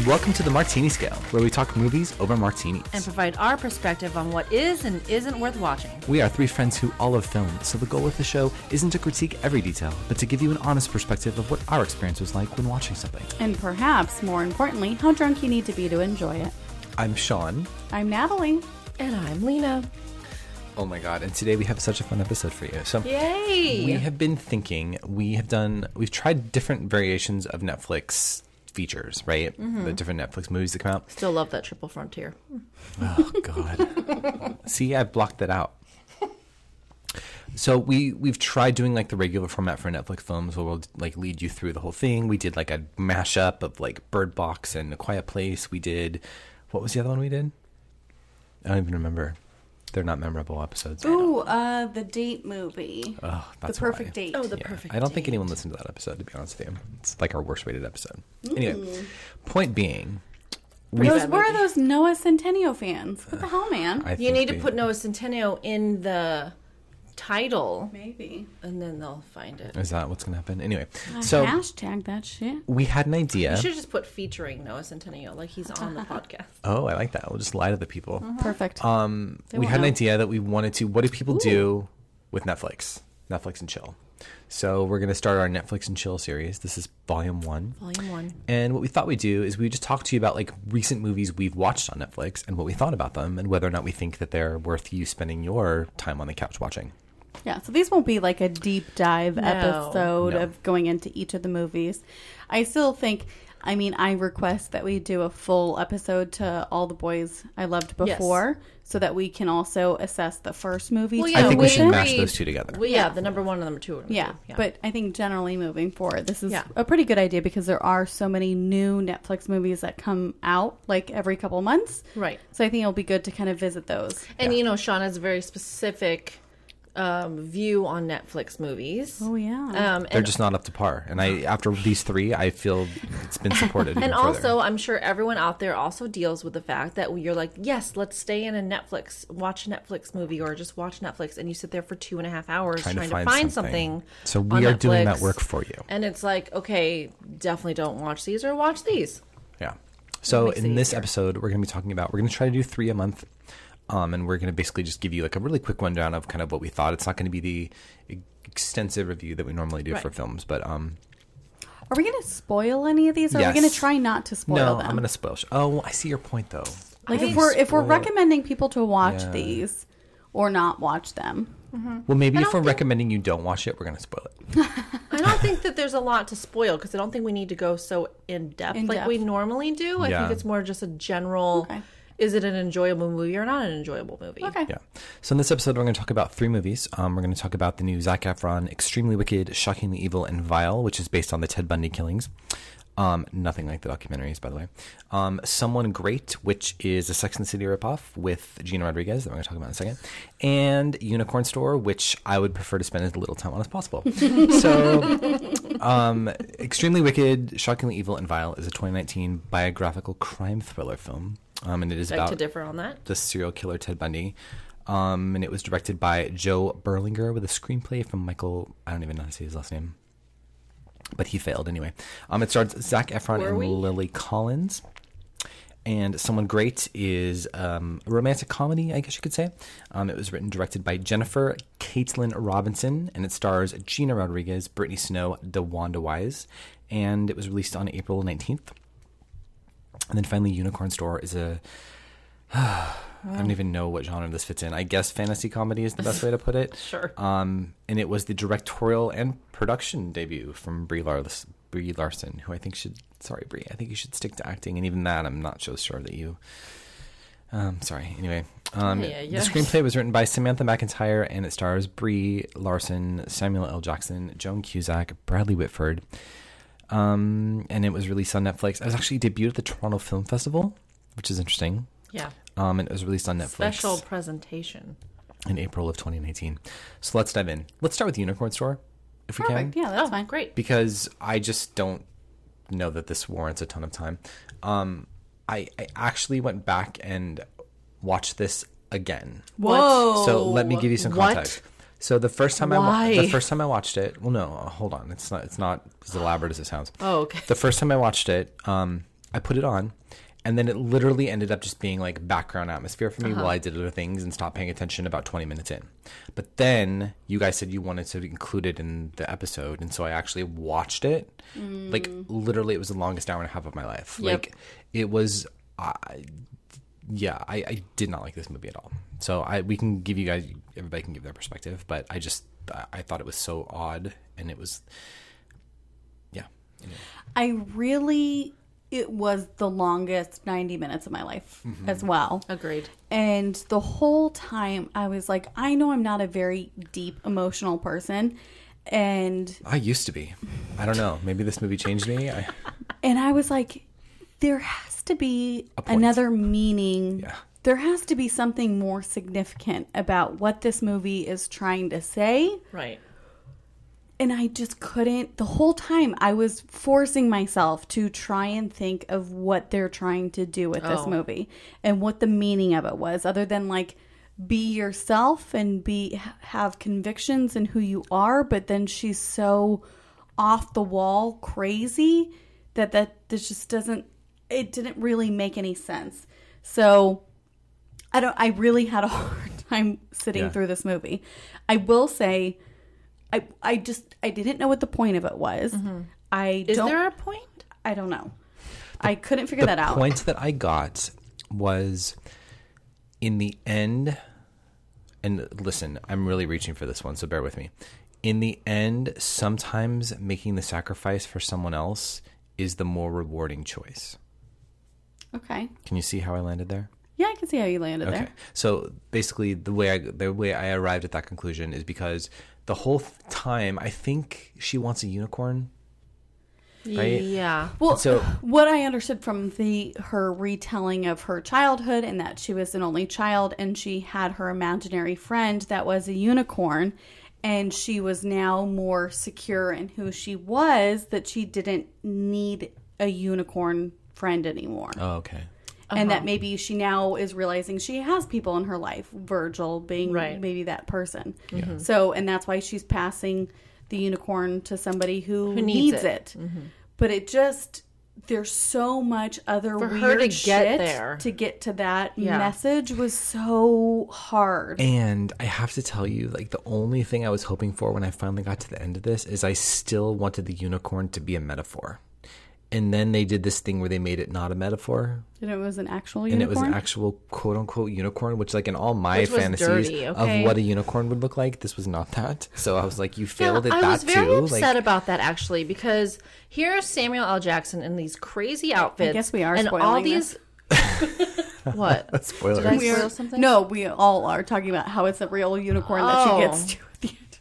And welcome to the Martini Scale, where we talk movies over martinis. and provide our perspective on what is and isn't worth watching. we are three friends who all love film, so the goal of the show isn't to critique every detail, but to give you an honest perspective of what our experience was like when watching something. And perhaps more importantly, how drunk you need to be to enjoy it. I'm Sean. I'm Natalie. And I'm Lena. Oh my god, and today we have such a fun episode for you. So Yay! we have been thinking, we have done, we've tried different variations of Netflix features, right? Mm-hmm. The different Netflix movies that come out. Still love that triple frontier. Oh God. See, I blocked that out. So we we've tried doing like the regular format for Netflix films, where we'll like lead you through the whole thing. We did like a mashup of like Bird Box and The Quiet Place. We did what was the other one we did? I don't even remember. They're not memorable episodes. Ooh, uh, the date movie. Oh, the perfect why. date. Oh, the Yeah. perfect. I don't think date. anyone listened to that episode. To be honest with you, it's like our worst rated episode. Anyway, point being, we those bad were movie. those Noah Centineo fans. What the hell, man? I You think need to put Noah Centineo in the title, Maybe. and then they'll find it. Is that what's going to happen? Anyway, so hashtag that shit. we had an idea. You should just put featuring Noah Centineo, like he's on the podcast. Oh, I like that. We'll just lie to the people. Perfect. Um, we won't had an idea that we wanted to. What do people do with Netflix? Netflix and chill. So we're gonna start our Netflix and chill series. This is volume one. Volume one. And what we thought we'd do is we would just talk to you about like recent movies we've watched on Netflix and what we thought about them and whether or not we think that they're worth you spending your time on the couch watching. Yeah, so these won't be like a deep dive episode No. of going into each of the movies. I still think, I mean, I request that we do a full episode to all the boys I loved Yes. before so that we can also assess the first movie. Well, yeah, I think we should completion. mash agreed. those two together. Well, yeah, the number one and number two. Are number Yeah, two. but I think generally moving forward, this is Yeah. a pretty good idea because there are so many new Netflix movies that come out like every couple months. right. So I think it'll be good to kind of visit those. And Yeah. you know, Sean has a very specific um, view on Netflix movies. Oh yeah. Um, They're just not up to par. And I after these three, I feel it's been supported. and even further. also, I'm sure everyone out there also deals with the fact that you're like, yes, let's stay in a Netflix, watch a Netflix movie, or just watch Netflix, and you sit there for two and a half hours trying, trying, to find, something. So on we are doing that work for you. And it's like, okay, definitely don't watch these or watch these. Yeah. So in this easier. episode, we're going to be talking about. We're going to try to do three a month, um, and we're going to basically just give you like a really quick rundown of kind of what we thought. It's not going to be the extensive review that we normally do for films, but um, are we going to spoil any of these? Or Are we going to try not to spoil no, them? I'm going to spoil. sh- Oh, I see your point though. Like I if we're if we're recommending people to watch Yeah. these or not watch them. well, maybe I if we're think- recommending you don't watch it, we're going to spoil it. I don't think that there's a lot to spoil because I don't think we need to go so in depth In like we normally do. I Yeah. think it's more just a general Okay. Is it an enjoyable movie or not an enjoyable movie? Okay. Yeah. So in this episode, we're going to talk about three movies. Um, we're going to talk about the new Zac Efron, Extremely Wicked, Shockingly Evil, and Vile, which is based on the Ted Bundy killings. Um, nothing like the documentaries, by the way. Um, Someone Great, which is a Sex and the City ripoff with Gina Rodriguez that we're going to talk about in a second, and Unicorn Store, which I would prefer to spend as little time on as possible. so, um, Extremely Wicked, Shockingly Evil, and Vile is a 2019 biographical crime thriller film, um, and it is about to differ on that. the serial killer Ted Bundy. Um, and it was directed by Joe Berlinger with a screenplay from Michael. I don't even know how to say his last name, but he failed anyway. Um, it stars Zac Efron Were and we? Lily Collins. And Someone Great is um, a romantic comedy, I guess you could say. Um, it was written directed by Jennifer Kaytin Robinson, and it stars Gina Rodriguez, Brittany Snow, DeWanda Wise, and it was released on April 19th. And then finally, Unicorn Store is a I don't even know what genre this fits in. I guess fantasy comedy is the best way to put it. Sure. Um, and it was the directorial and production debut from Brie, Lars- Brie Larson, who I think should. Sorry, Brie. I think you should stick to acting, and even that, I'm not so sure that you. Um, sorry. Anyway, um, Yeah, yeah. the screenplay was written by Samantha McIntyre, and it stars Brie Larson, Samuel L. Jackson, Joan Cusack, Bradley Whitford. Um, and it was released on Netflix. It was actually debuted at the Toronto Film Festival, which is interesting. Yeah. Um, and it was released on Netflix Special presentation. in April of 2019. So let's dive in. Let's start with the Unicorn Store, if we can, Yeah, that's oh, fine. great. because I just don't know that this warrants a ton of time. Um, I, I actually went back and watched this again. Whoa. So let me give you some What? context. So the first time I Why? wa- the first time I watched it, well, no, hold on, it's not it's not as elaborate as it sounds. Oh, okay. The first time I watched it, um, I put it on, and then it literally ended up just being like background atmosphere for me Uh-huh. while I did other things and stopped paying attention about twenty minutes in. But then you guys said you wanted to include it in the episode, and so I actually watched it. Like literally, it was the longest hour and a half of my life. Yep. Like it was. I yeah, I, I did not like this movie at all. So I we can give you guys everybody can give their perspective, but I just I, I thought it was so odd and it was yeah. Anyway. I really, it was the longest 90 minutes of my life mm-hmm. as well. Agreed. And the whole time I was like, I know I'm not a very deep emotional person. And I used to be. I don't know. Maybe this movie changed me. I, and I was like, there has to be another meaning. Yeah. There has to be something more significant about what this movie is trying to say. Right. and I just couldn't. The whole time, I was forcing myself to try and think of what they're trying to do with this Oh. movie and what the meaning of it was, other than like be yourself and be have convictions in who you are. But then she's so off the wall, crazy that that this just doesn't. It didn't really make any sense. So I don't. I really had a hard time sitting Yeah. through this movie. I will say. I I just I didn't know what the point of it was. Mm-hmm. I Is don't there a point? I don't know. I couldn't figure that out. The point that I got was in the end and listen, I'm really reaching for this one, so bear with me. In the end, sometimes making the sacrifice for someone else is the more rewarding choice. Okay. Can you see how I landed there? Yeah, I can see how you landed Okay. there. So basically, the way I the way I arrived at that conclusion is because the whole time I think she wants a unicorn. Right? Yeah. Well, So- what I understood from the her retelling of her childhood and that she was an only child and she had her imaginary friend that was a unicorn and she was now more secure in who she was that she didn't need a unicorn friend anymore. Oh, okay. and Uh-huh. that maybe she now is realizing she has people in her life virgil being Right. Mm-hmm. maybe that person so and that's why she's passing the unicorn to somebody who, Who needs, needs it, it. Mm-hmm. but it just there's so much other For weird her to get shit there. to get to that Yeah. message was so hard And I have to tell you, like the only thing I was hoping for when I finally got to the end of this is I still wanted the unicorn to be a metaphor. And then they did this thing where they made it not a metaphor, and it was an actual unicorn. and it was an actual quote unquote unicorn, which like in all my Which fantasies dirty, okay? of what a unicorn would look like, this was not that. So I was like, you failed Yeah, at I that I was very too. upset like, about that actually because here's Samuel L. Jackson in these crazy outfits. I guess we are and all spoiling these. what? spoiler. Did I We spoil something? no we all are talking about how it's a real unicorn that Oh. she gets oh. to at the end.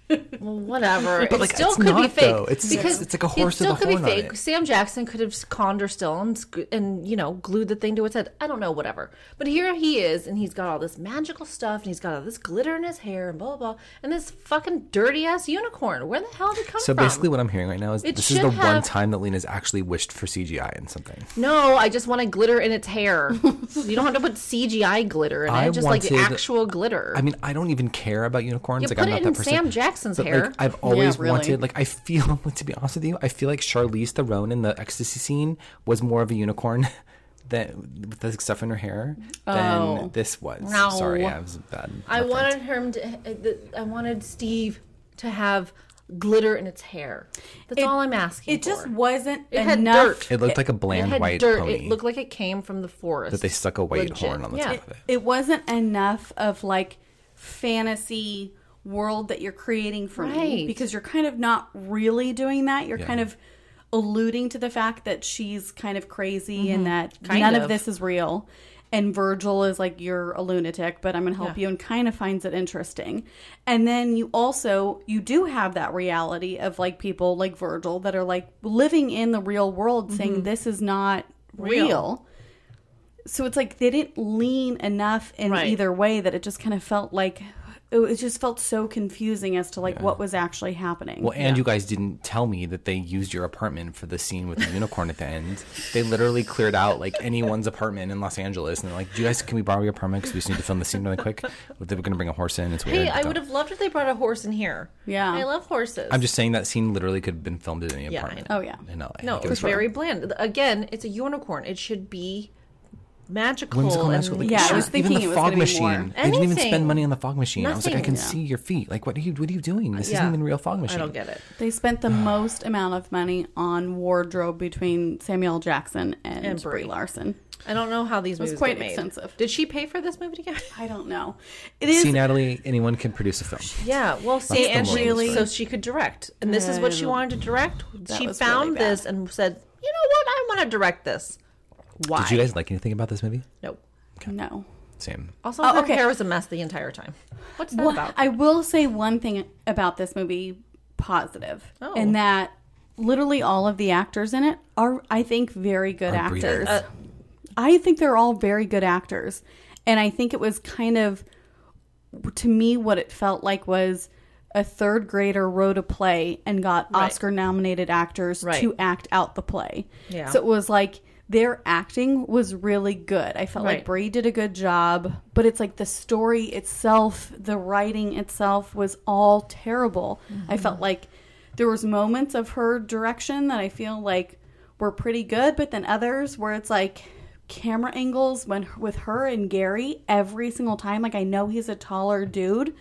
Well, whatever. it like, still it's could be fake. though. It's- because it's like a horse with still could be fake. Sam Jackson could have conned her still and, and you know glued the thing to its head. I don't know, whatever. But here he is, and he's got all this magical stuff, and he's got all this glitter in his hair, and blah blah, blah and this fucking dirty ass unicorn. Where the hell did it come so from? So basically, what I'm hearing right now is It this is the should one time that Lena's actually wished for CGI in something. No, I just wanted glitter in its hair. you don't have to put CGI glitter in it, I just like actual glitter. I mean, I don't even care about unicorns. you like put I'm it not in that person. Sam Jackson's But hair. like I've always really. wanted, like I feel, to be honest with you, I feel like Charlize Theron in the ecstasy scene was more of a unicorn than with the stuff in her hair than Oh. this was. No. Sorry, I was bad. I reference. wanted him to. I wanted Steve to have glitter in its hair. That's It- all I'm asking. It just wasn't It had enough. dirt. It looked like a It bland had white dirt. pony It looked like it came from the forest. that they stuck a white Legit. horn on the Yeah. top of it. it wasn't enough of like fantasy world that you're creating for me because you're kind of not really doing that. You're Yeah. kind of alluding to the fact that she's kind of crazy and that Mm-hmm. Kind none of. of. this is real. And Virgil is like, you're a lunatic, but I'm going to help Yeah. you and kind of finds it interesting. And then you also, you do have that reality of like people like Virgil that are like living in the real world saying this is not Real. real so it's like they didn't lean enough in Right. either way that it just kind of felt like it, it just felt so confusing as to like what was actually happening. Well, and you guys didn't tell me that they used your apartment for the scene with the unicorn at the end. They literally cleared out like anyone's apartment in Los Angeles, and they're like, "Do you guys can we borrow your apartment because we just need to film the scene really quick?" They were going to bring a horse in. It's weird. Hey, I would have loved if they brought a horse in here. Yeah. I love horses. I'm just saying that scene literally could have been filmed in any Yeah, apartment. know. Oh, yeah. in LA. no, Like, it was very bland. Again, it's a unicorn. It should be magical. Whimsical, and, magical. Like, Yeah, I was thinking even the it was fog gonna be machine. more. They didn't even Anything. spend money on the fog machine. I was like, I can Nothing. see your feet. Like, what are you? What are you doing? This Yeah. isn't even a real fog machine. I don't get it. They spent the most amount of money on wardrobe between Samuel Jackson and, And Brie. Brie Larson. I don't know how these was movies quite get made. expensive. Did she pay for this movie to get? I don't know. It is See, Natalie, anyone can produce a film. Yeah, well, see, the and she of the story. so she could direct, and this is what she wanted to direct. She found really this and said, "You know what? I want to direct this." Why? Did you guys like anything about this movie? No. no. Same. Also, Oh, her okay. hair was a mess the entire time. What's that Well, about? I will say one thing about this movie positive, Oh. in that literally all of the actors in it are, I think, very good Are actors. Uh, I think they're all very good actors. And I think it was kind of, to me, what it felt like was a third grader wrote a play and got Right. Oscar nominated actors Right. to act out the play. Yeah. So it was like their acting was really good. I felt Right. like Brie did a good job, but it's like the story itself, the writing itself was all terrible. I Mm-hmm. felt like there was moments of her direction that I feel like were pretty good, but then others where it's like camera angles when with her and Gary every single time like I know he's a taller dude,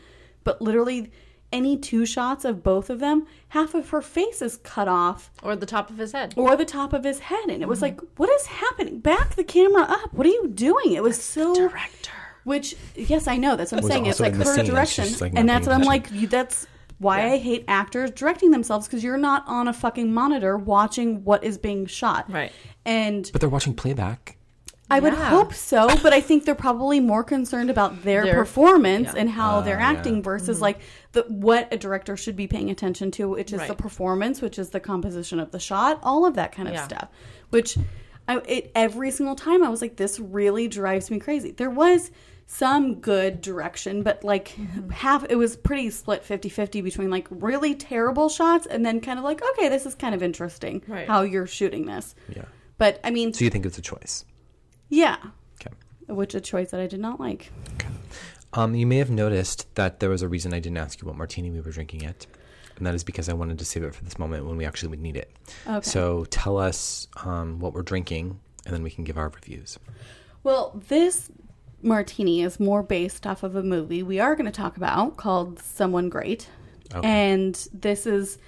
but literally any two shots of both of them, half of her face is cut off. Or the top of his head. or the top of his head. And it was like what is happening? Back the camera up. What are you doing? It was so Director. which yes i know. That's what i'm saying. It's like the her direction. like, and that's what i'm like you, that's why i hate actors directing themselves because you're not on a fucking monitor watching what is being shot. Right. and But they're watching playback. I would Yeah. hope so, but I think they're probably more concerned about their, Their- performance yeah. and how they're Ah, acting yeah. versus like the what a director should be paying attention to, which is the Right. performance, which is the composition of the shot, all of that kind of Yeah. stuff. Which I, it, every single time I was like, this really drives me crazy. There was some good direction, but like Mm-hmm. half, it was pretty split 50 50 between like really terrible shots and then kind of like, okay, this is kind of interesting Right. how you're shooting this. Yeah. But I mean, So you think it's a choice? Yeah, Okay. which a choice that I did not like. Um, you may have noticed that there was a reason I didn't ask you what martini we were drinking yet, and that is because I wanted to save it for this moment when we actually would need it. Okay. So tell us um, what we're drinking, and then we can give our reviews. Well, this martini is more based off of a movie we are going to talk about called Someone Great. Okay. And this is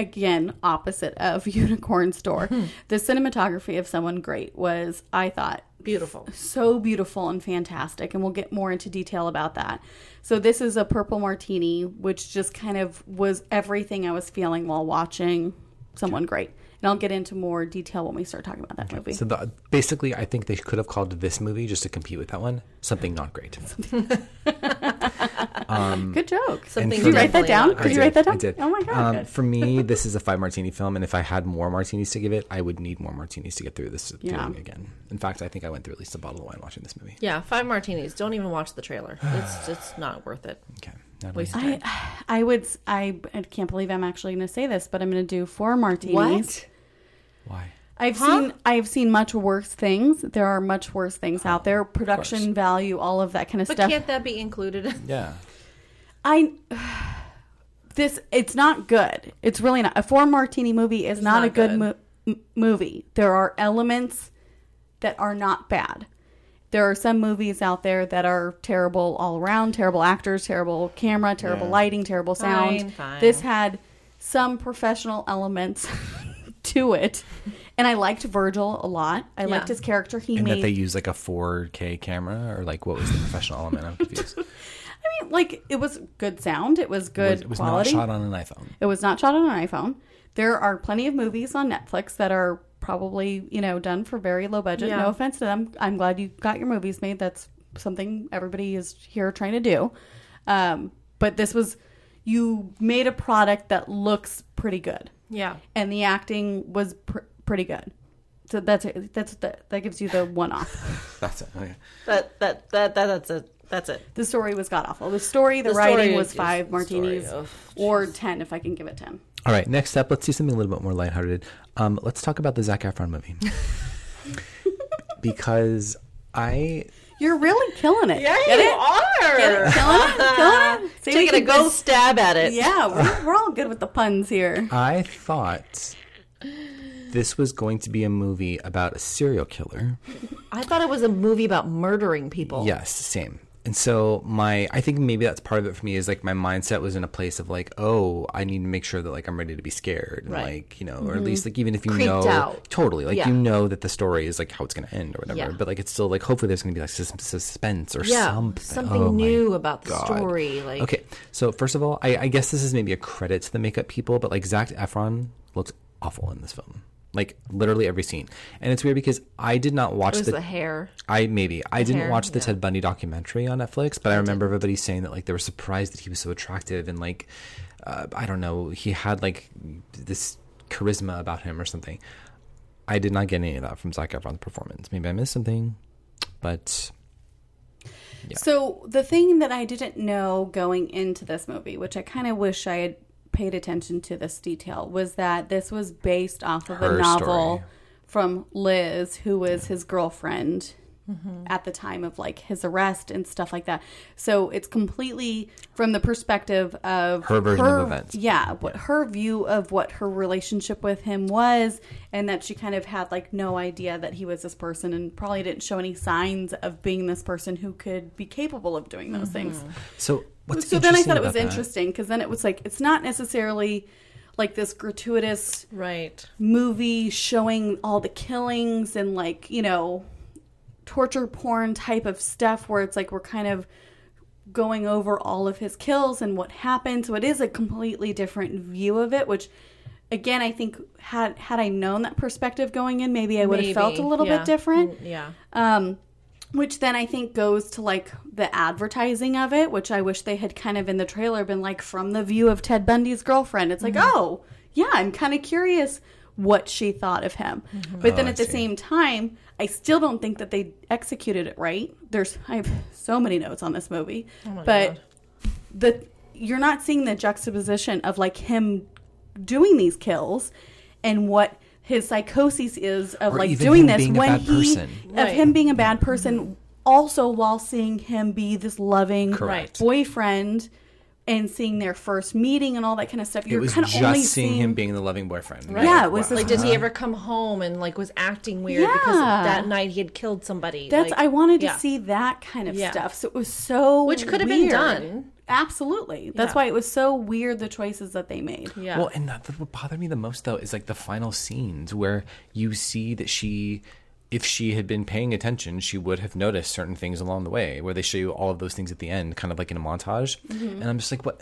again opposite of Unicorn Store. Hmm. the cinematography of Someone Great was I thought Beautiful. so beautiful and fantastic and we'll get more into detail about that. So this is a purple martini which just kind of was everything I was feeling while watching Someone Great. And I'll get into more detail when we start talking about that movie. So the, basically, I think they could have called this movie just to compete with that one something not great. Good joke. Something Did Did you write that down? not Did you write that down? I did. Oh my god. Um, for me, this is a five martini film, and if I had more martinis to give it, I would need more martinis to get through this Yeah. viewing again. In fact, I think I went through at least a bottle of wine watching this movie. Yeah, five martinis. Don't even watch the trailer. It's it's not worth it. Okay. Natalie? Waste of time. I I would s- I, I can't believe I'm actually going to say this, but I'm going to do four martinis. Why? I've Huh? seen I've seen much worse things. There are much worse things out there. Production value, all of that kind of But stuff. But can't that be included? Yeah. I this it's not good. It's really not. A four martini movie is not, not a good, good. Mo- movie. There are elements that are not bad. There are some movies out there that are terrible all around, terrible actors, terrible camera, terrible Yeah. lighting, terrible sound. Fine, fine. This had some professional elements to it. And I liked Virgil a lot. I liked his character. He And made that they use like a 4K camera, or like what was the professional element? I'm confused. I mean, like it was good sound. It was good it was quality. not shot on an iPhone. It was not shot on an iPhone. There are plenty of movies on Netflix that are probably, you know, done for very low budget. Yeah. No offense to them. I'm glad you got your movies made. That's something everybody is here trying to do. Um, but this was, you made a product that looks pretty good, Yeah. and the acting was pr- pretty good. So that's it. That's the, that gives you the one off. That's it. Okay. That that that, that that's it. That's it. The story was god awful. The story, the, The story writing was five martinis story, ugh, or ten if I can give it ten. All right, next up, let's do something a little bit more lighthearted. Um, let's talk about the Zac Efron movie. because I You're really killing it. Yeah, Get you it? are. Get it? Killing it? Killing it? See, we Taking a can go stab at it. Yeah, we're, we're all good with the puns here. I thought this was going to be a movie about a serial killer. I thought it was a movie about murdering people. Yes, same. And so my I think maybe that's part of it for me is like my mindset was in a place of like, oh, I need to make sure that like I'm ready to be scared. And Right. like, you know, or at mm-hmm. least like even if you Creeped know out. totally, like Yeah. you know that the story is like how it's gonna end or whatever. Yeah. But like it's still like hopefully there's gonna be like some suspense or Yeah, something. something Oh new about the God. story. Like, Okay, so first of all, I, I guess this is maybe a credit to the makeup people, but like Zac Efron looks awful in this film, like literally every scene. And it's weird because I did not watch it was the, the hair. I maybe I didn't hair, watch the yeah. Ted Bundy documentary on Netflix, but I, remember everybody saying that like they were surprised that he was so attractive and like uh, I don't know he had like this charisma about him or something. I did not get any of that from Zac Efron's performance. Maybe I missed something, but Yeah. So the thing that I didn't know going into this movie, which I kind of wish I had paid attention to this detail, was that this was based off of Her a novel story. from Liz, who was his girlfriend mm-hmm. at the time of like his arrest and stuff like that. So it's completely from the perspective of Her version of events. Yeah, what her view of what her relationship with him was, and that she kind of had like no idea that he was this person, and probably didn't show any signs of being this person who could be capable of doing those things. Mm-hmm. so what's so then I thought it was that- interesting because then it was like it's not necessarily like this gratuitous Right. movie showing all the killings and like you know torture porn type of stuff where it's like we're kind of going over all of his kills and what happened so it is a completely different view of it which again i think had had i known that perspective going in maybe i would have felt a little yeah. bit different Mm, Yeah. um, which then I think goes to like the advertising of it, which I wish they had kind of in the trailer been like from the view of Ted Bundy's girlfriend. It's like, Mm-hmm. oh, yeah, I'm kind of curious what she thought of him. Mm-hmm. But then Oh, at the same time, I still don't think that they executed it right. There's I have so many notes on this movie, Oh but the you're not seeing the juxtaposition of like him doing these kills and what his psychosis is of Or like even doing him this being a when bad he person. of Right. him being a bad person also while seeing him be this loving Correct. boyfriend and seeing their first meeting and all that kind of stuff you're was kind of just only seeing seeing him being the loving boyfriend. Yeah, it was wow. Like, did Uh-huh. he ever come home and like was acting weird because that night he had killed somebody? that's Like, I wanted to yeah. see that kind of Yeah. stuff. So it was so Which could have been done. Absolutely. That's Yeah. why it was so weird the choices that they made. Yeah. Well, and that, what bothered me the most though is like the final scenes where you see that she, if she had been paying attention, she would have noticed certain things along the way. Where they show you all of those things at the end, kind of like in a montage. Mm-hmm. And I'm just like, what?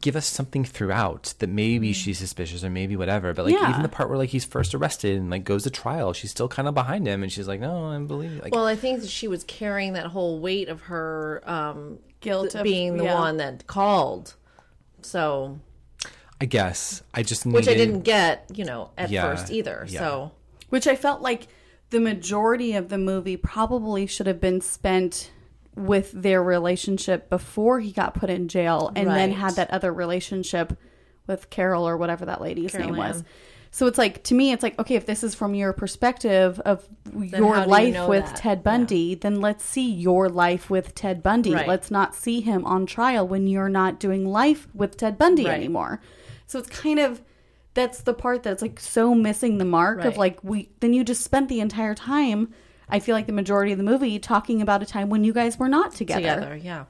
Give us something throughout that maybe she's suspicious or maybe whatever. But like Mm-hmm. Yeah. even the part where like he's first arrested and like goes to trial, she's still kind of behind him, and she's like, no, I believe. you." Like, Well, I think that she was carrying that whole weight of her um, Guilt th- of- being the yeah. one that called. So, I guess I just which I didn't get, you know, at Yeah, first either. yeah. So, Which I felt like the majority of the movie probably should have been spent with their relationship before he got put in jail and then had that other relationship with Carol or whatever that lady's Carol name was. So it's like to me it's like okay if this is from your perspective of how your do you life know with that? Ted Bundy then let's see your life with Ted Bundy. Right. Let's not see him on trial when you're not doing life with Ted Bundy Right. anymore. So it's kind of that's the part that's like so missing the mark of like we then you just spent the entire time I feel like the majority of the movie talking about a time when you guys were not together. together, yeah.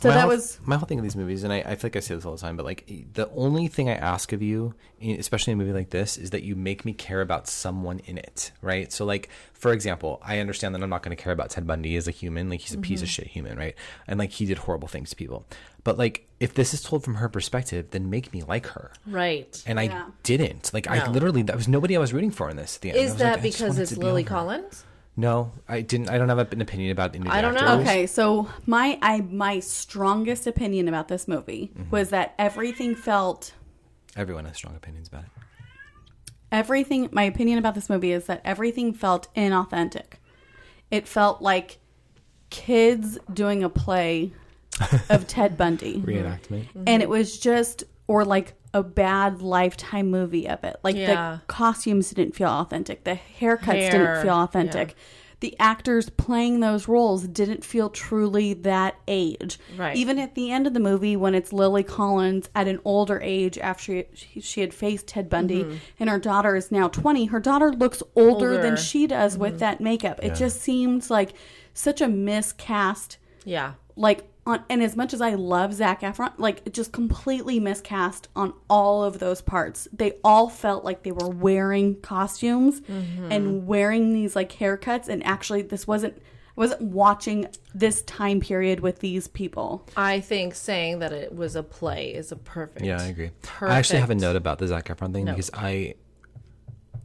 So my that whole, was my whole thing of these movies, and I, I feel like I say this all the time, but like the only thing I ask of you, especially in a movie like this, is that you make me care about someone in it, right? So, like for example, I understand that I'm not going to care about Ted Bundy as a human, like he's a piece of mm-hmm. shit human, right? And like he did horrible things to people, but like if this is told from her perspective, then make me like her. Right. And I didn't. Like I literally, that was nobody I was rooting for in this. At the end, I Is was that like, I just because wanted it's to be Lily over. Collins? No, I didn't. I don't have an opinion about any of the I don't know. Okay, so my I my strongest opinion about this movie Mm-hmm. was that everything felt Everyone has strong opinions about it. everything my opinion about this movie is that everything felt inauthentic. It felt like kids doing a play of Ted Bundy. Reenactment. and it was just or like a bad lifetime movie of it like Yeah. the costumes didn't feel authentic the haircuts Hair, didn't feel authentic the actors playing those roles didn't feel truly that age Right. even at the end of the movie when it's lily collins at an older age after she, she had faced ted bundy and her daughter is now 20 her daughter looks older, Mm-hmm. Older. than she does with that makeup it just seems like such a miscast Yeah. like on and as much as I love Zac Efron, like it just completely miscast on all of those parts. They all felt like they were wearing costumes Mm-hmm. and wearing these like haircuts and actually this wasn't I wasn't watching this time period with these people. I think saying that it was a play is a perfect. Yeah, I agree. I actually have a note about the Zac Efron thing No. because I,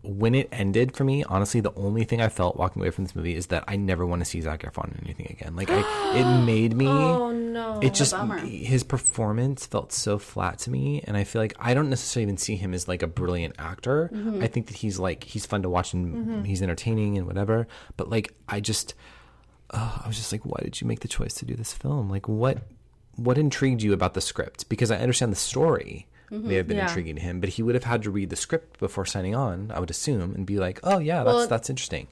when it ended for me, honestly, the only thing I felt walking away from this movie is that I never want to see Zac Efron in anything again. Like, I, it made me. Oh no. It just his performance felt so flat to me, and I feel like I don't necessarily even see him as like a brilliant actor. Mm-hmm. I think that he's like he's fun to watch and he's entertaining and whatever. But like I just, uh, I was just like, why did you make the choice to do this film? Like what what intrigued you about the script? Because I understand the story Mm-hmm. may have been Yeah. intriguing to him, but he would have had to read the script before signing on. I would assume and be like, oh yeah, that's Well, that's interesting.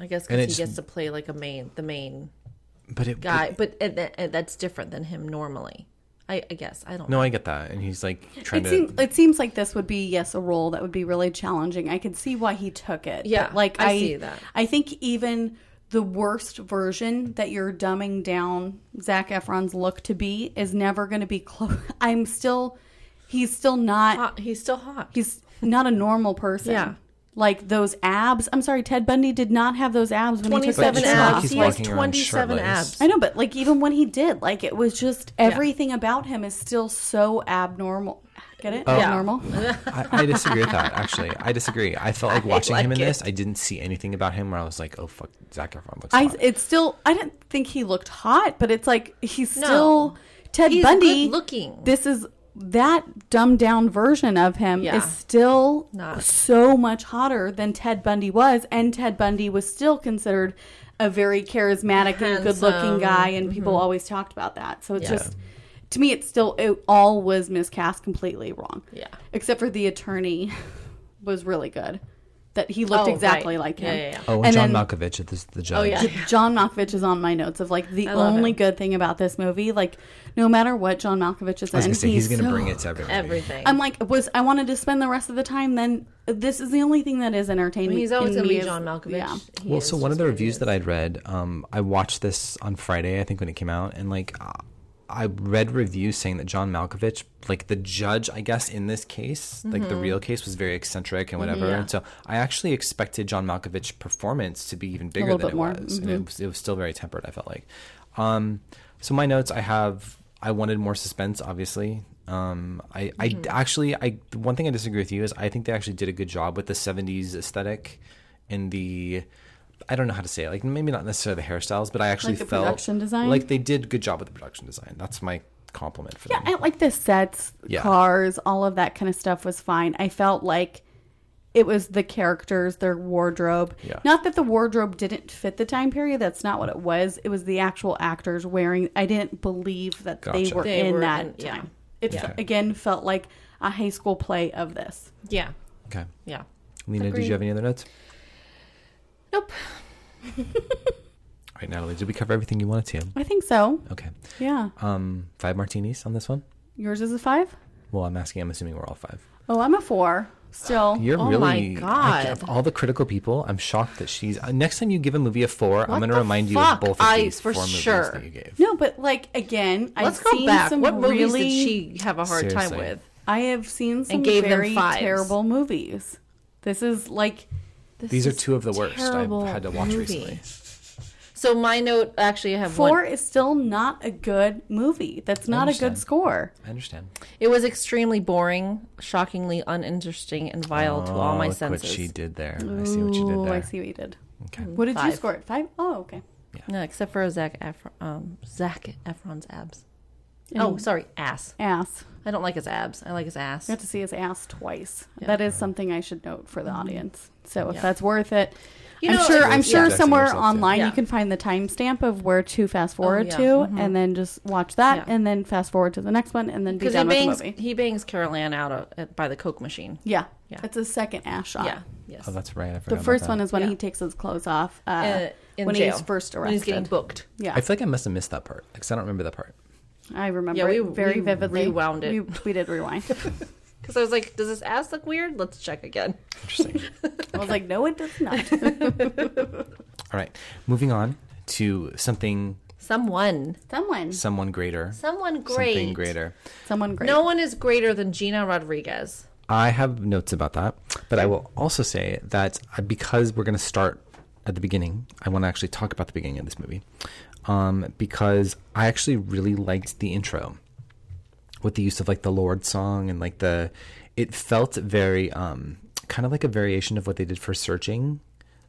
I guess because he just- gets to play like a main, the main But it guy, but it, it, that's different than him normally. I, I guess I don't. no, know. I get that, and he's like trying It to. seems it seems like this would be yes a role that would be really challenging. I could see why he took it. Yeah, but, like I I, see that. I think even the worst version that you're dumbing down Zac Efron's look to be is never going to be close. I'm still, he's still not. Hot- he's still hot. He's not a normal person. Yeah. Like those abs. I'm sorry, Ted Bundy did not have those abs when he took that Twenty-seven it's shirt not like abs. he's He has walking around twenty-seven shirtless. abs. I know, but like even when he did, like it was just everything about him is still so abnormal. Get it? Oh. Yeah. Abnormal. I, I disagree with that. Actually, I disagree. I felt like watching him like in it. this. I didn't see anything about him where I was like, "Oh fuck, Zac Efron looks I hot." it's still I didn't think he looked hot, but it's like he's No. still Ted He's Bundy good looking. This is that dumbed down version of him Yeah. is still Not. so much hotter than Ted Bundy was, and Ted Bundy was still considered a very charismatic and good looking guy, and people mm-hmm. always talked about that. So it's Yeah. just to me, it's still it all was miscast completely wrong. Yeah. except for the attorney was really good. That he looked Oh, exactly right. like him. yeah, yeah. oh, and, and John then- Malkovich, the, the judge. Oh, yeah. John Malkovich is on my notes of like the only him. good thing about this movie. Like, no matter what John Malkovich is I was in, gonna say he's, he's gonna so- bring it to every. Everything. I'm like, was I wanted to spend the rest of the time? Then this is the only thing that is entertaining. he's always going to be is- John Malkovich. Yeah, He Well, so one of the reviews that I'd read, um, I watched this on Friday, I think when it came out, and like uh, I read reviews saying that John Malkovich, like the judge, I guess in this case, like Mm-hmm. the real case, was very eccentric and whatever. yeah. And so I actually expected John Malkovich's performance to be even bigger than it more. Mm-hmm. was, and it was, it was still very tempered. I felt like. Um, so my notes, I have. I wanted more suspense, obviously. Um, I, I Mm-hmm. actually, I one thing I disagree with you is I think they actually did a good job with the '70s aesthetic in the. I don't know how to say it. Like maybe not necessarily the hairstyles, but I actually Like the felt production design? like they did good job with the production design. That's my compliment for that. yeah. them. I like the sets, Yeah. cars, all of that kind of stuff was fine. I felt like it was the characters, their wardrobe. Yeah. Not that the wardrobe didn't fit the time period. That's not what it was. It was the actual actors wearing. I didn't believe that they were They in were that in- yeah. time. It Yeah. again felt like a high school play of this. Yeah. Okay, Yeah. Lena, did you have any other notes? Nope. All right, Natalie, did we cover everything you wanted to? I think so. Okay. Yeah. Um, five martinis on this one. Yours is a five? Well, I'm asking. I'm assuming we're all five. Oh, I'm a four. Still. You're Oh really my I- God. of all the critical people. I'm shocked that she's. Uh, next time you give a movie a four, I'm going to the remind you of both of I- these for four sure. movies that you gave. no, but like again, Let's I've go seen back. some What movies really. did she have a hard Seriously. time with? I have seen some gave very fives. terrible movies. This is like This These are two of the worst I've had to watch movie. recently. So my note actually I have four one. is still not a good movie. That's not a good score. I understand. It was extremely boring, shockingly uninteresting, and vile to all my look senses. what she did there. I see what you did Ooh, there. I see what you did. Okay. What did you Five. score it? Five? Oh, okay. No, except for Zac Efron, um, Zac Efron's abs. Oh, sorry, ass. Ass. I don't like his abs. I like his ass. You have to see his ass twice. That is something I should note for the audience. So if Yeah. that's worth it, You I'm know, sure. I'm sure Jackson somewhere online Yeah. you can find the timestamp of where to fast forward yeah. to, and then just watch that, Yeah. and then fast forward to the next one, and then be Because he done with bangs, the movie. he bangs Carol Ann out of, at, by the Coke machine. Yeah, Yeah. it's a second ass shot. Yeah. Yes. Oh, that's right. I The forgot about first that. one is when Yeah. he takes his clothes off uh, Uh, in when jail. he's first When arrested. he's getting booked. yeah, I feel like I must have missed that part because I don't remember that part. I remember Yeah, we- it very we vividly. rewound it. We, we did rewind. Because I was like, does this ass look weird? Let's check again. Interesting. I was like, no, it does not. All right, moving on to something, Someone. Someone, someone greater, Someone great. something greater. someone great. No one is greater than Gina Rodriguez. I have notes about that, but I will also say that because we're going to start at the beginning, I want to actually talk about the beginning of this movie, um, because I actually really liked the intro with the use of like the Lorde song and like the, it felt very um, kind of like a variation of what they did for Searching.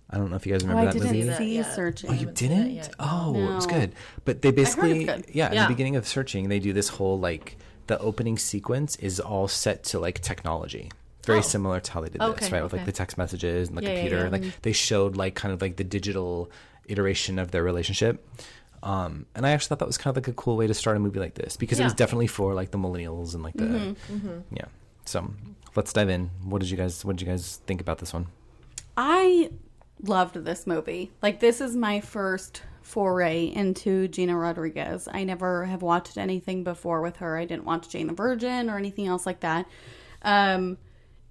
I don't know if you guys remember oh, remember I that didn't movie. that see yet. searching. Oh, you haven't seen it didn't? yet. Oh, it was good. But they basically, good. yeah, in the beginning of searching, they do this whole like the opening sequence is all set to like technology. Very Oh. similar to how they did Okay, this, right? With like the text messages and the Yeah, yeah, computer. yeah. and, Like they showed like kind of like the digital iteration of their relationship. Um, and I actually thought that was kind of like a cool way to start a movie like this because it was definitely for like the millennials and like the Mm-hmm, yeah. So let's dive in. What did you guys What did you guys think about this one? I loved this movie. Like this is my first foray into Gina Rodriguez. I never have watched anything before with her. I didn't watch Jane the Virgin or anything else like that. Um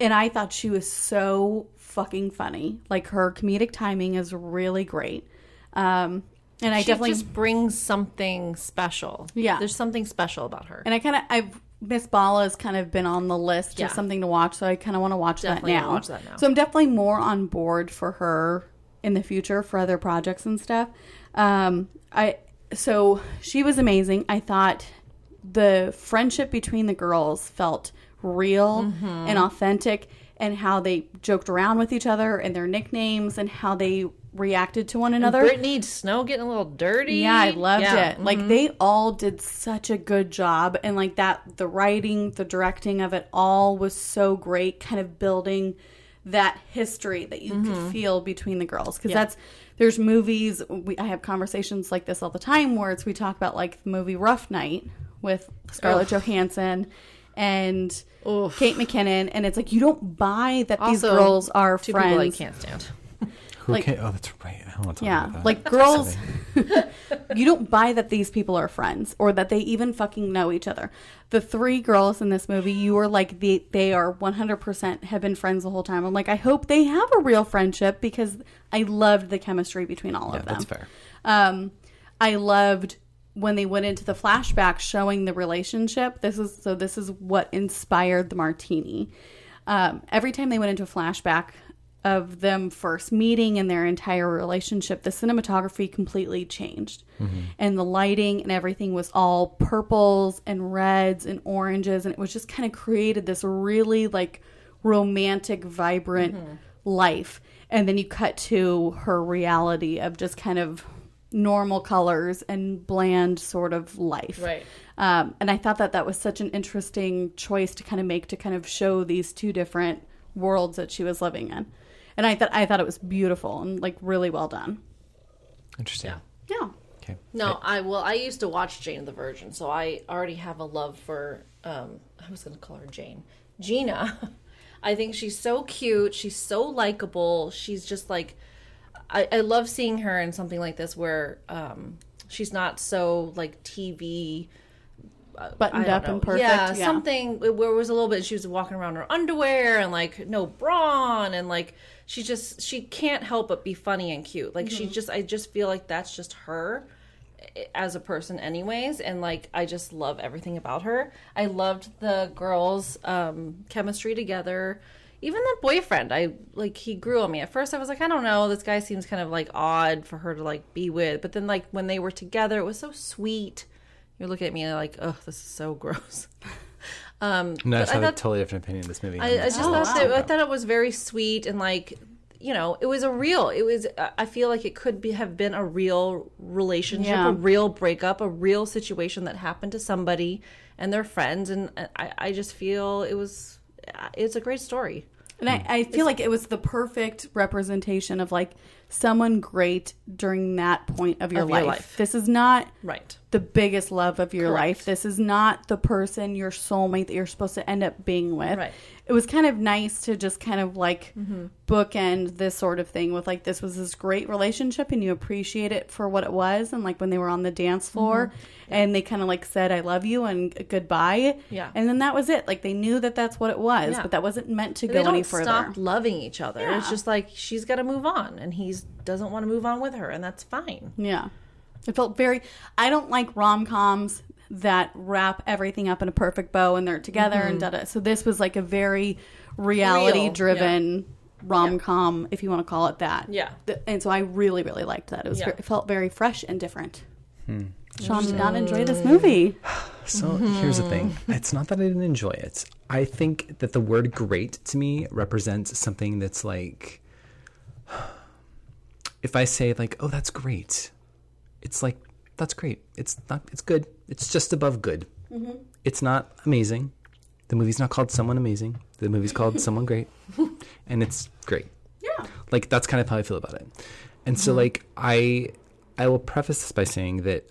and I thought she was so fucking funny. Like her comedic timing is really great. Um and I she definitely just brings something special. Yeah. There's something special about her. and I kind of I've Miss Bala has kind of been on the list Yeah. of something to watch, so I kind of want to watch that now. watch that now. So I'm definitely more on board for her in the future for other projects and stuff. Um, I so she was amazing. I thought the friendship between the girls felt real Mm-hmm. and authentic, and how they joked around with each other and their nicknames and how they reacted to one another. Brittany Snow getting a little dirty. Yeah, I loved Yeah. it. Like mm-hmm. they all did such a good job and like that the writing, the directing of it all was so great kind of building that history that you could mm-hmm. feel between the girls cuz Yeah. that's there's movies we, I have conversations like this all the time where it's we talk about like the movie Rough Night with Scarlett Johansson and Oof. Kate McKinnon and it's like you don't buy that these girls are Two friends. people I can't stand. Who Like- can, oh, that's right. I don't want to talk Yeah, about that. like girls, you don't buy that these people are friends or that they even fucking know each other. The three girls in this movie, you are like the they are one hundred percent have been friends the whole time. I'm like, I hope they have a real friendship because I loved the chemistry between all yeah, of them. that's fair. Um, I loved when they went into the flashback showing the relationship. This is so. This is what inspired the martini. Um, every time they went into a flashback of them first meeting and their entire relationship, the cinematography completely changed, and the lighting and everything was all purples and reds and oranges, and it was just kind of created this really like romantic, vibrant life. And then you cut to her reality of just kind of normal colors and bland sort of life. Right. Um, and I thought that that was such an interesting choice to kind of make to kind of show these two different worlds that she was living in. And I thought I thought it was beautiful and like really well done. Interesting. Yeah. Yeah. Okay. No, I well, I used to watch Jane the Virgin, so I already have a love for. Um, I was going to call her Jane, Gina. I think she's so cute. She's so likable. She's just like, I, I love seeing her in something like this where um, she's not so like TV Buttoned up know. and perfect. Yeah, Yeah. something where it was a little bit. She was walking around in her underwear and like no bra on, and like she just she can't help but be funny and cute. Like Mm-hmm. she just, I just feel like that's just her eh, as a person, anyways. And like I just love everything about her. I loved the girls' um, chemistry together. Even the boyfriend, I like he grew on me. At first, I was like, I don't know, this guy seems kind of like odd for her to like be with. But then, like when they were together, it was so sweet. You're looking at me and like, oh, this is so gross. Um, No, I but just have a thought- totally different opinion of this movie. I, I just Oh, thought wow. that, I thought it was very sweet and like you know, it was a real. It was. I feel like it could be have been a real relationship, Yeah. a real breakup, a real situation that happened to somebody and their friends, and I, I just feel it was. It's a great story. And I, I feel like it was the perfect representation of like someone great during that point of your, Of your life. life. This is not Right. The biggest love of your Correct. life. This is not the person, your soulmate that you're supposed to end up being with. Right. It was kind of nice to just kind of like Mm-hmm. bookend this sort of thing with like this was this great relationship and you appreciate it for what it was and like when they were on the dance floor Mm-hmm. and they kind of like said I love you and goodbye. Yeah. And then that was it. Like they knew that that's what it was, Yeah. but that wasn't meant to they go any further. stop loving each other. Yeah. It's just like she's got to move on, and he doesn't want to move on with her, and that's fine. Yeah. It felt very I don't like rom coms that wrap everything up in a perfect bow and they're together and mm-hmm. da da. So this was like a very reality driven rom com, if you want to call it that. Yeah. And so I really, really liked that. It was Yeah. it felt very fresh and different. Hmm. Sean did not enjoy this movie. So here's the thing. Mm-hmm. It's not that I didn't enjoy it. I think that the word great to me represents something that's like if I say like, "Oh, that's great." It's like that's great. It's not it's good. It's just above good. Mm-hmm. It's not amazing. The movie's not called Someone Amazing. The movie's called Someone Great. And it's great. Yeah. Like that's kind of how I feel about it. And so mm-hmm. like I I will preface this by saying that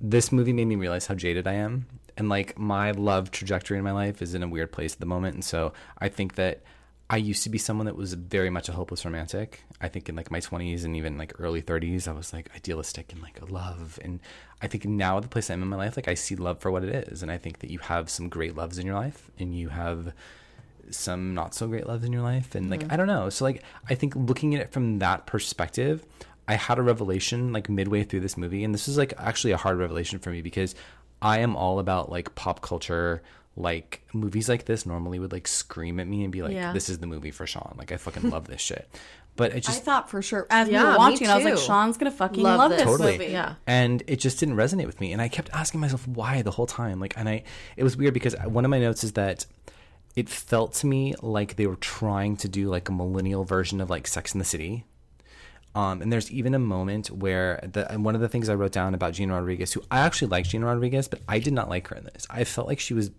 this movie made me realize how jaded I am. And like my love trajectory in my life is in a weird place at the moment. And so I think that I used to be someone that was very much a hopeless romantic. I think in like my 20s and even like early 30s, I was like idealistic and like love. And I think now the place I'm in my life, like I see love for what it is. And I think that you have some great loves in your life and you have some not so great loves in your life and like mm-hmm. i don't know so like i think looking at it from that perspective i had a revelation like midway through this movie and this is like actually a hard revelation for me because i am all about like pop culture like movies like this normally would like scream at me and be like Yeah. this is the movie for sean like i fucking love this shit but it I just thought for sure as we Yeah, were watching it, I was like. Sean's gonna fucking Love love, this. this Totally. movie. Yeah. and it just didn't resonate with me and i kept asking myself why the whole time like and i it was weird because one of my notes is that it felt to me like they were trying to do like a millennial version of like sex in the city um, and there's even a moment where the one of the things I wrote down about Gina Rodriguez, who I actually like Gina Rodriguez, but I did not like her in this. I felt like she was,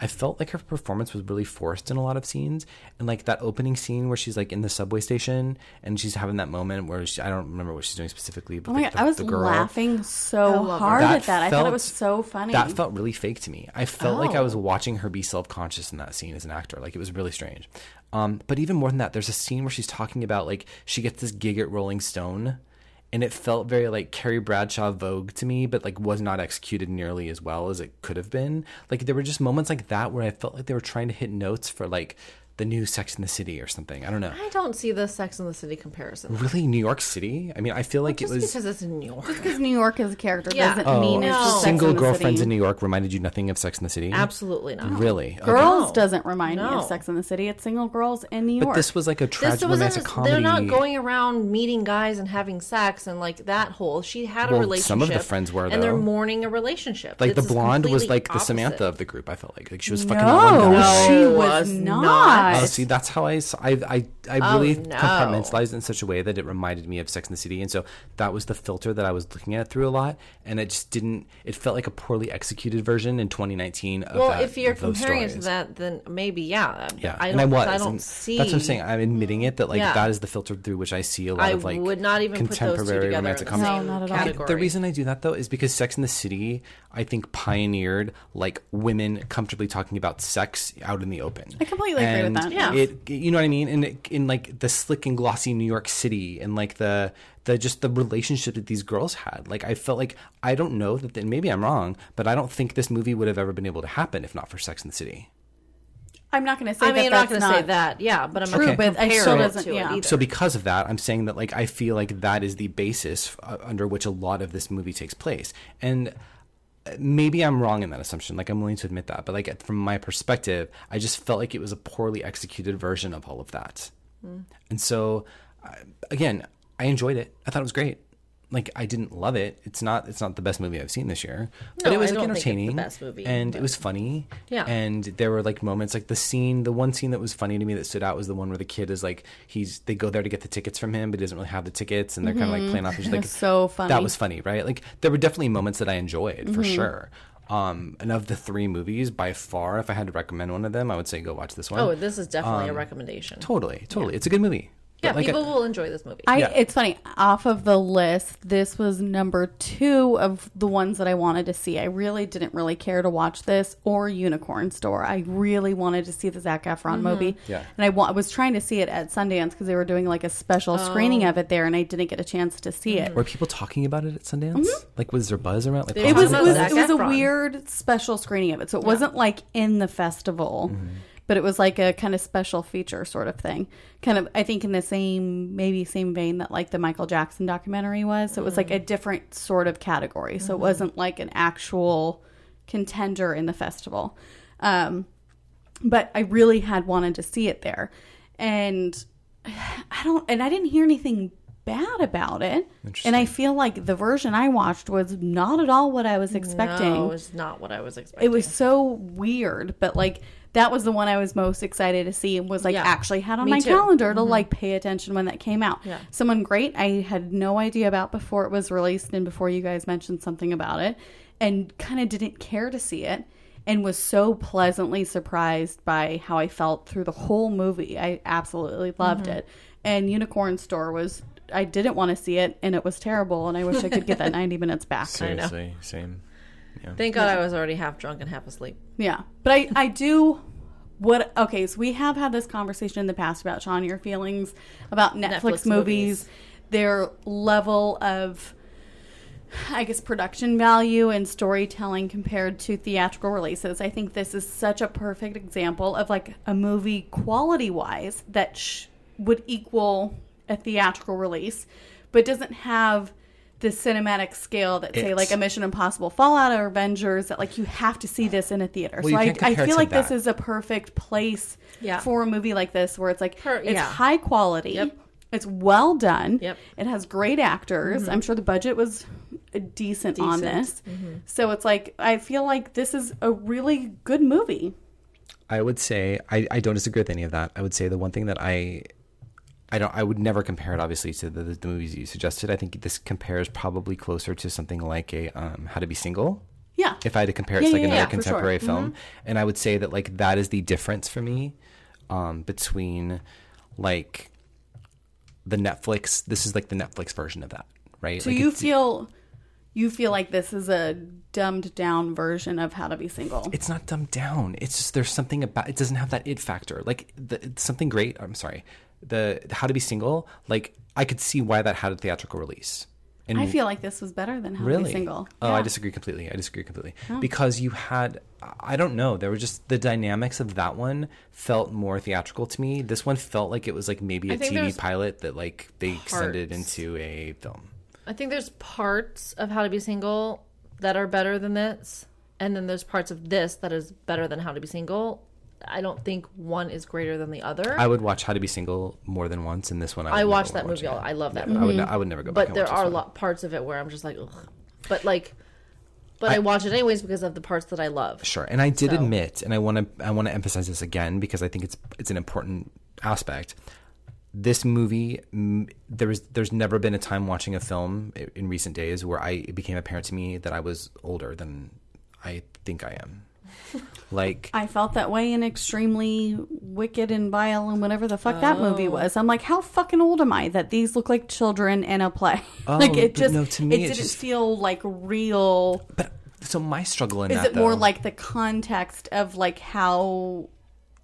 I felt like her performance was really forced in a lot of scenes, and like that opening scene where she's like in the subway station and she's having that moment where she, I don't remember what she's doing specifically, but Oh like, god, the, I was the girl, laughing so hard That at that. I thought it was so funny. That felt really fake to me. I felt like I Oh. was watching her be self conscious in that scene as an actor. Like it was really strange. Um, but even more than that, there's a scene where she's talking about like she gets this gig at Rolling Stone, and it felt very like Carrie Bradshaw Vogue to me, but like was not executed nearly as well as it could have been. Like there were just moments like that where I felt like they were trying to hit notes for like the new Sex in the City or something. I don't know. I don't see the Sex in the City comparison. Really, New York City? I mean, I feel like Just it was. because it's in New York. Just because New York is a character Yeah. doesn't Oh, mean it's No. just Sex single and the girlfriends City. in New York reminded you nothing of Sex in the City. Absolutely not. Really? Okay. Girls No. doesn't remind me of Sex in the City. It's single girls in New York. But this was like a tragic This wasn't. comedy. They're not going around meeting guys and having sex and like that whole. She had a Well, relationship. some of the friends were, and they're mourning a relationship. like the blonde was completely like the. Samantha of the group. I felt like like she was fucking no, that one guy. she No, was was not. not. Oh, see, that's how I oh, really Oh, no. compartmentalized it in such a way that it reminded me of Sex and the City, and so that was the filter that I was looking at through a lot, and it just didn't. It felt like a poorly executed version in 2019 of Well, that, if you're of those comparing it to that, then maybe yeah. Yeah, I don't. I was. I don't and see. That's what I'm saying. I'm admitting it that like Yeah. that is the filter through which I see a lot I of like would not even put those two contemporary romantic in the comedy. same No, not at all. category. The reason I do that though is because Sex in the City, I think, pioneered like women comfortably talking about sex out in the open. I completely agree with that. Yeah. It, you know what I mean? And it, in like the slick and glossy New York City, and like the the just the relationship that these girls had. Like I felt like I don't know that. And maybe I'm wrong, but I don't think this movie would have ever been able to happen if not for Sex in the City. I'm not going to say I that mean, I'm not going to say that. Yeah, but I'm True, not but going to it compare still doesn't- to yeah. either. So because of that, I'm saying that like I feel like that is the basis uh, under which a lot of this movie takes place, and maybe I'm wrong in that assumption. Like I'm willing to admit that, but like from my perspective, I just felt like it was a poorly executed version of all of that, and so uh, again, I enjoyed it. I thought it was great. Like I didn't love it. It's not it's not the best movie I've seen this year, but No, it was I like don't think it's the entertaining best movie, and but- it was funny. Yeah. and there were like moments like the scene, the one scene that was funny to me that stood out was the one where the kid is like he's they go there to get the tickets from him, but he doesn't really have the tickets, and they're kind of like playing off. He's like so funny. That was funny, right? Like there were definitely moments that I enjoyed for Mm-hmm. sure. Um, and of the three movies, by far, if I had to recommend one of them, I would say go watch this one. Oh, this is definitely a recommendation. totally, totally. It's a good movie. Yeah, like, people I- will enjoy this movie. I Yeah. it's funny off of the list this was number 2 of the ones that I wanted to see. I really didn't really care to watch this or Unicorn Store. I really wanted to see the Zac Efron mm-hmm. movie. Yeah. And I wa- I was trying to see it at Sundance because they were doing like a special screening Oh. of it there and I didn't get a chance to see it. Mm-hmm. Were people talking about it at Sundance? Mm-hmm. Like, was there buzz around? Like, It were was it was, it was a weird special screening of it. So it wasn't like in the festival, but it was like a kind of special feature sort of thing. Kind of I think in the same maybe same vein that like the Michael Jackson documentary was. So it was like a different sort of category. So it wasn't like an actual contender in the festival. Um but I really had wanted to see it there. And I don't and I didn't hear anything bad about it. And I feel like the version I watched was not at all what I was expecting. No, it's not what I was expecting. it was so weird, but like that was the one I was most excited to see and was like Yeah. actually had on Me my too. Mm-hmm. calendar to like pay attention when that came out. Yeah. Someone great I had no idea about before it was released and before you guys mentioned something about it and kind of didn't care to see it and was so pleasantly surprised by how I felt through the whole movie. I absolutely loved Mm-hmm. it. And Unicorn Store was I didn't want to see it and it was terrible and I wish I could get that 90 minutes back. seriously, same. Thank God I was already half drunk and half asleep. Yeah, but I I do what okay. So we have had this conversation in the past about Sean your feelings about Netflix, Netflix movies, movies. their level of I guess production value and storytelling compared to theatrical releases. I think this is such a perfect example of like a movie quality wise that sh- would equal a theatrical release, but doesn't have the cinematic scale that say It's- like a Mission Impossible Fallout or Avengers that like you have to see this in a theater. Well, so you I, can't I compare it feel to like this is a perfect place Yeah. for a movie like this where it's like Per- it's yeah. high quality. Yep. It's well done. Yep. It has great actors. I'm sure the budget was uh, decent, on Decent. this. So it's like I feel like this is a really good movie. I would say I, I don't disagree with any of that. I would say the one thing that I I don't I would never compare it obviously to the, the movies you suggested. I think this compares probably closer to something like a um, How to Be Single. Yeah. If I had to compare it Yeah, to like yeah, another yeah, for sure. Mm-hmm. contemporary film, and I would say that like that is the difference for me um, between like the Netflix. This is like the Netflix version of that, right? So Like, you feel you feel like this is a dumbed down version of How to Be Single. it's not dumbed down. It's just there's something about it doesn't have that it factor. Like the, something great. I'm sorry, the How to Be Single. Like I could see why that had a theatrical release. And I feel like this was better than How to Be Single. Oh, Yeah. I disagree completely. I disagree completely oh. because you had I don't know. There were just the dynamics of that one felt more theatrical to me. This one felt like it was like maybe a TV pilot that like they extended into a film. I think there's parts of How to Be Single that are better than this, and then there's parts of this that is better than How to Be Single. I don't think one is greater than the other. I would watch How to Be Single more than once, and this one I, would I watched that movie. again. I love that I movie. would. ne- I would never go back. but and there are lot parts of it where I'm just like, ugh. But like, but I, watch it anyways because of the parts that I love. Sure, and I did So- admit, and I want to I want to emphasize this again because I think it's it's an important aspect. This movie, there was there's never been a time watching a film in recent days where I it became apparent to me that I was older than I think I am. Like I felt that way in extremely wicked and vile and whatever the fuck that Oh. movie was. I'm like, how fucking old am I that these look like children in a play? Oh, like it but just no, to me, it it's didn't just- feel like real. But so my struggle in Is that it more though, like the context of like how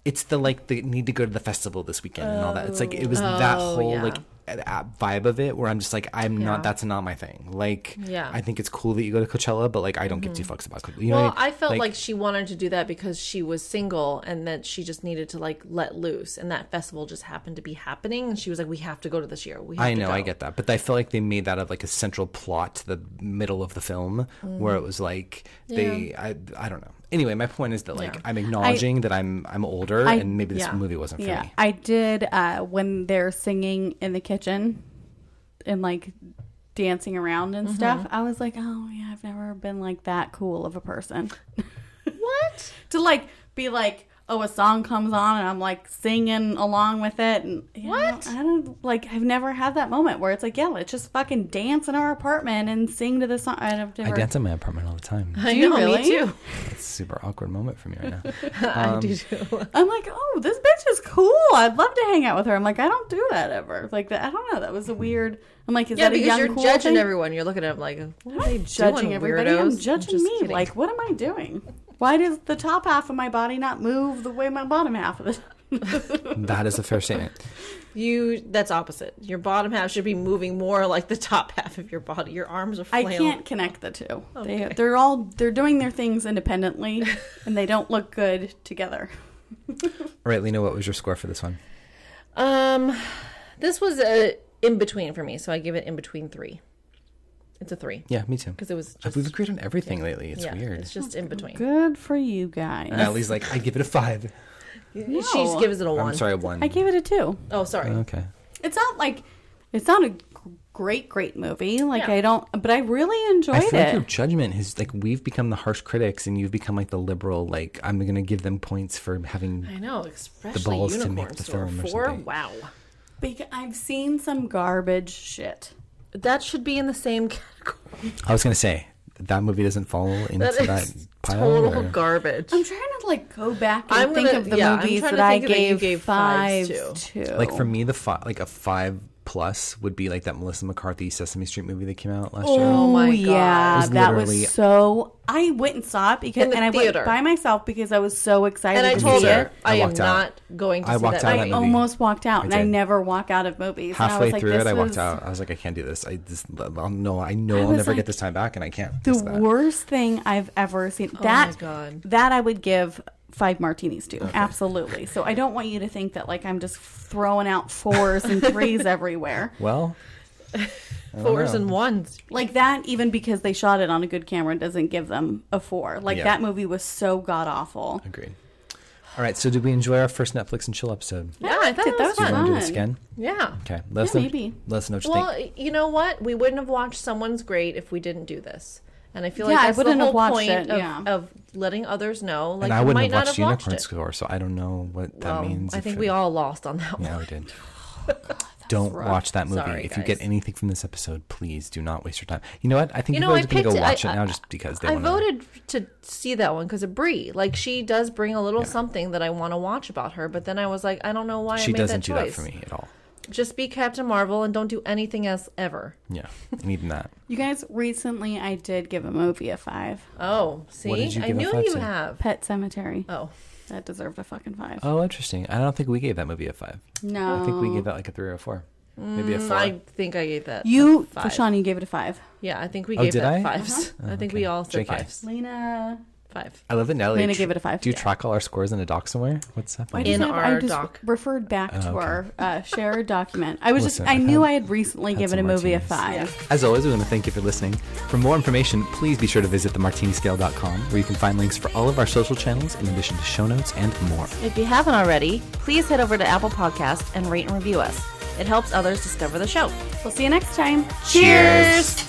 it's the like the need to go to the festival this weekend and all that. It's like it was that Oh, whole yeah. like vibe of it where I'm just like I'm Yeah. not. That's not my thing. Like Yeah. Mm-hmm. I think it's cool that you go to Coachella, but like I don't give two fucks about Coachella. You know Well, what I, I felt like, she wanted to do that because she was single and that she just needed to like let loose, and that festival just happened to be happening, and she was like, "We have to go to this year." We have I to know, go." I get that, but I feel like they made that of like a central plot to the middle of the film, where it was like they, I, I don't know. Anyway, my point is that like Yeah. I'm acknowledging that I'm I'm older, I- and maybe this yeah. movie wasn't for yeah. me. I did uh when they're singing in the kitchen and like dancing around and stuff, I was like, oh yeah, I've never been like that cool of a person. What? to like be like, oh, a song comes on and I'm like singing along with it, and you know, What? I don't like. I've never had that moment where it's like, yeah, let's just fucking dance in our apartment and sing to the song. I've I dance in my apartment all the time. I you know, really? me too. It's a super awkward moment for me right now. Um, I do too. I'm like, oh, this bitch is cool. I'd love to hang out with her. I'm like, I don't do that ever. Like that. I don't know. That was a weird. I'm like, is Yeah, that a because young you're cool judging thing? everyone. You're looking at them like, what are they judging doing, everybody. weirdos? I'm judging Just me. kidding. Like, what am I doing? Why does the top half of my body not move the way my bottom half of it? that is a fair statement. you, that's opposite. Your bottom half should be moving more like the top half of your body. Your arms are I flailing. can't connect the two. They they're all they're doing their things independently, and they don't look good together. All right, Lena, what was your score for this one? Um, this was a in between for me, so I give it in between three. It's a three Yeah, me too. because it was We've agreed on everything lately. It's yeah, weird. It's just in between. Good for you guys. Natalie's like, I give it a five. She gives it a one. I'm sorry, a one. I gave it a two. Oh, sorry. Okay. It's not like it's not a great, great movie. Like Yeah. I don't, but I really enjoyed I feel like your judgment is like we've become the harsh critics, and you've become like the liberal. Like I'm gonna give them points for having. I know, especially balls to make the so film or four. something. Wow, Bec- I've seen some garbage shit. That should be in the same category. I was gonna say that movie doesn't fall into That that, is pile. total or- garbage. I'm trying to like go back and I'm think gonna- of the yeah, I'm movies trying that to I think that you gave, gave fives fives to. Like for me, the five, like a five plus would be like that Melissa McCarthy Sesame Street movie that came out last year. Oh my God. yeah, was that was so. I went and saw it because, the and I theater. went by myself because I was so excited. and I to told see her. I, I am out. not going to I see walked that. out movie. of that I almost walked out, I and I never walk out of movies. and I Halfway was like, through it, this I walked was out. I was like, I can't do this. I just, I'll, no, I know I I'll never like, get this time back, and I can't. The that. worst thing I've ever seen. that Oh my God. that I would give five martinis to. Absolutely. So I don't want you to think that like I'm just throwing out fours and threes everywhere. Well, fours know. and ones. Like that, even because they shot it on a good camera, doesn't give them a four. Like Yeah. that movie was so god awful. agreed. All right, so did we enjoy our first Netflix and chill episode? Yeah, I thought it. it That was was Do you fun. want to do this again? Yeah. Okay, let us Yeah, know. maybe. Let us know what you Well, think. you know what? We wouldn't have watched Someone's Great if we didn't do this. And I feel Yeah, like I that's wouldn't the have whole watched point it, of, yeah. of letting others know. Like and I wouldn't might have not watched Unicorn watched it. Score, so I don't know what that Well, means. I think it- we all lost on that Yeah, one. we did. Oh, don't rough. watch that movie. Sorry, if you get anything from this episode, please do not waste your time. You know what? I think You know, people are I going to picked go it- watch I- it now just because they I want voted to see that one because of Brie. Like she does bring a little something that I want to watch about her, but then I was like, I don't know why She I made that choice. She doesn't do choice. that for me at all. Just be Captain Marvel and don't do anything else ever. Yeah, and even that. You guys, recently I did give a movie a five. Oh, see, What did you I give a knew five you to? have. Pet Sematary. Oh, That deserved a fucking five. Oh, interesting. I don't think we gave that movie a five. no. I think we gave that like a three or a four. Maybe a four. Mm, I think I gave that. You, a five. Sean, you gave it a five. Yeah, I think we Oh, gave did that I? 5s I think okay. we all said JK. fives. Lena. Five. I love that Natalie. Lena give it a five. Do you Yeah. track all our scores in a doc somewhere? What's I happening? just In have- I our just doc. referred back to Oh, okay. our uh, shared document. I was Listen, just, I I've knew had- I had recently had given a some movie a martinis. five. As always, we want to thank you for listening. For more information, please be sure to visit themartiniscale.com where you can find links for all of our social channels in addition to show notes and more. If you haven't already, please head over to Apple Podcast and rate and review us. It helps others discover the show. We'll see you next time. Cheers.